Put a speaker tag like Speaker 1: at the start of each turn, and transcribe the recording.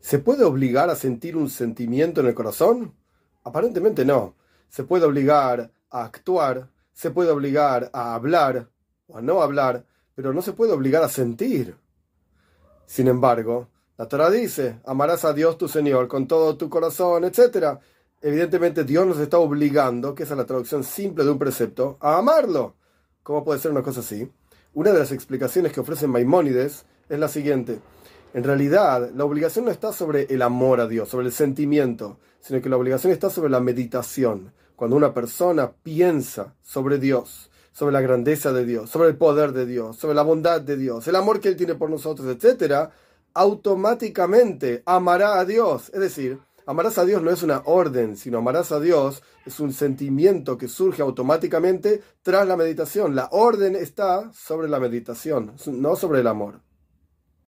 Speaker 1: ¿Se puede obligar a sentir un sentimiento en el corazón? Aparentemente no. Se puede obligar a actuar, se puede obligar a hablar o a no hablar, pero no se puede obligar a sentir. Sin embargo, la Torah dice, amarás a Dios tu Señor con todo tu corazón, etc. Evidentemente Dios nos está obligando, que es la traducción simple de un precepto, a amarlo. ¿Cómo puede ser una cosa así? Una de las explicaciones que ofrece Maimónides es la siguiente. En realidad, la obligación no está sobre el amor a Dios, sobre el sentimiento, sino que la obligación está sobre la meditación. Cuando una persona piensa sobre Dios, sobre la grandeza de Dios, sobre el poder de Dios, sobre la bondad de Dios, el amor que Él tiene por nosotros, etc., automáticamente amará a Dios. Es decir, amarás a Dios no es una orden, sino amarás a Dios es un sentimiento que surge automáticamente tras la meditación. La orden está sobre la meditación, no sobre el amor.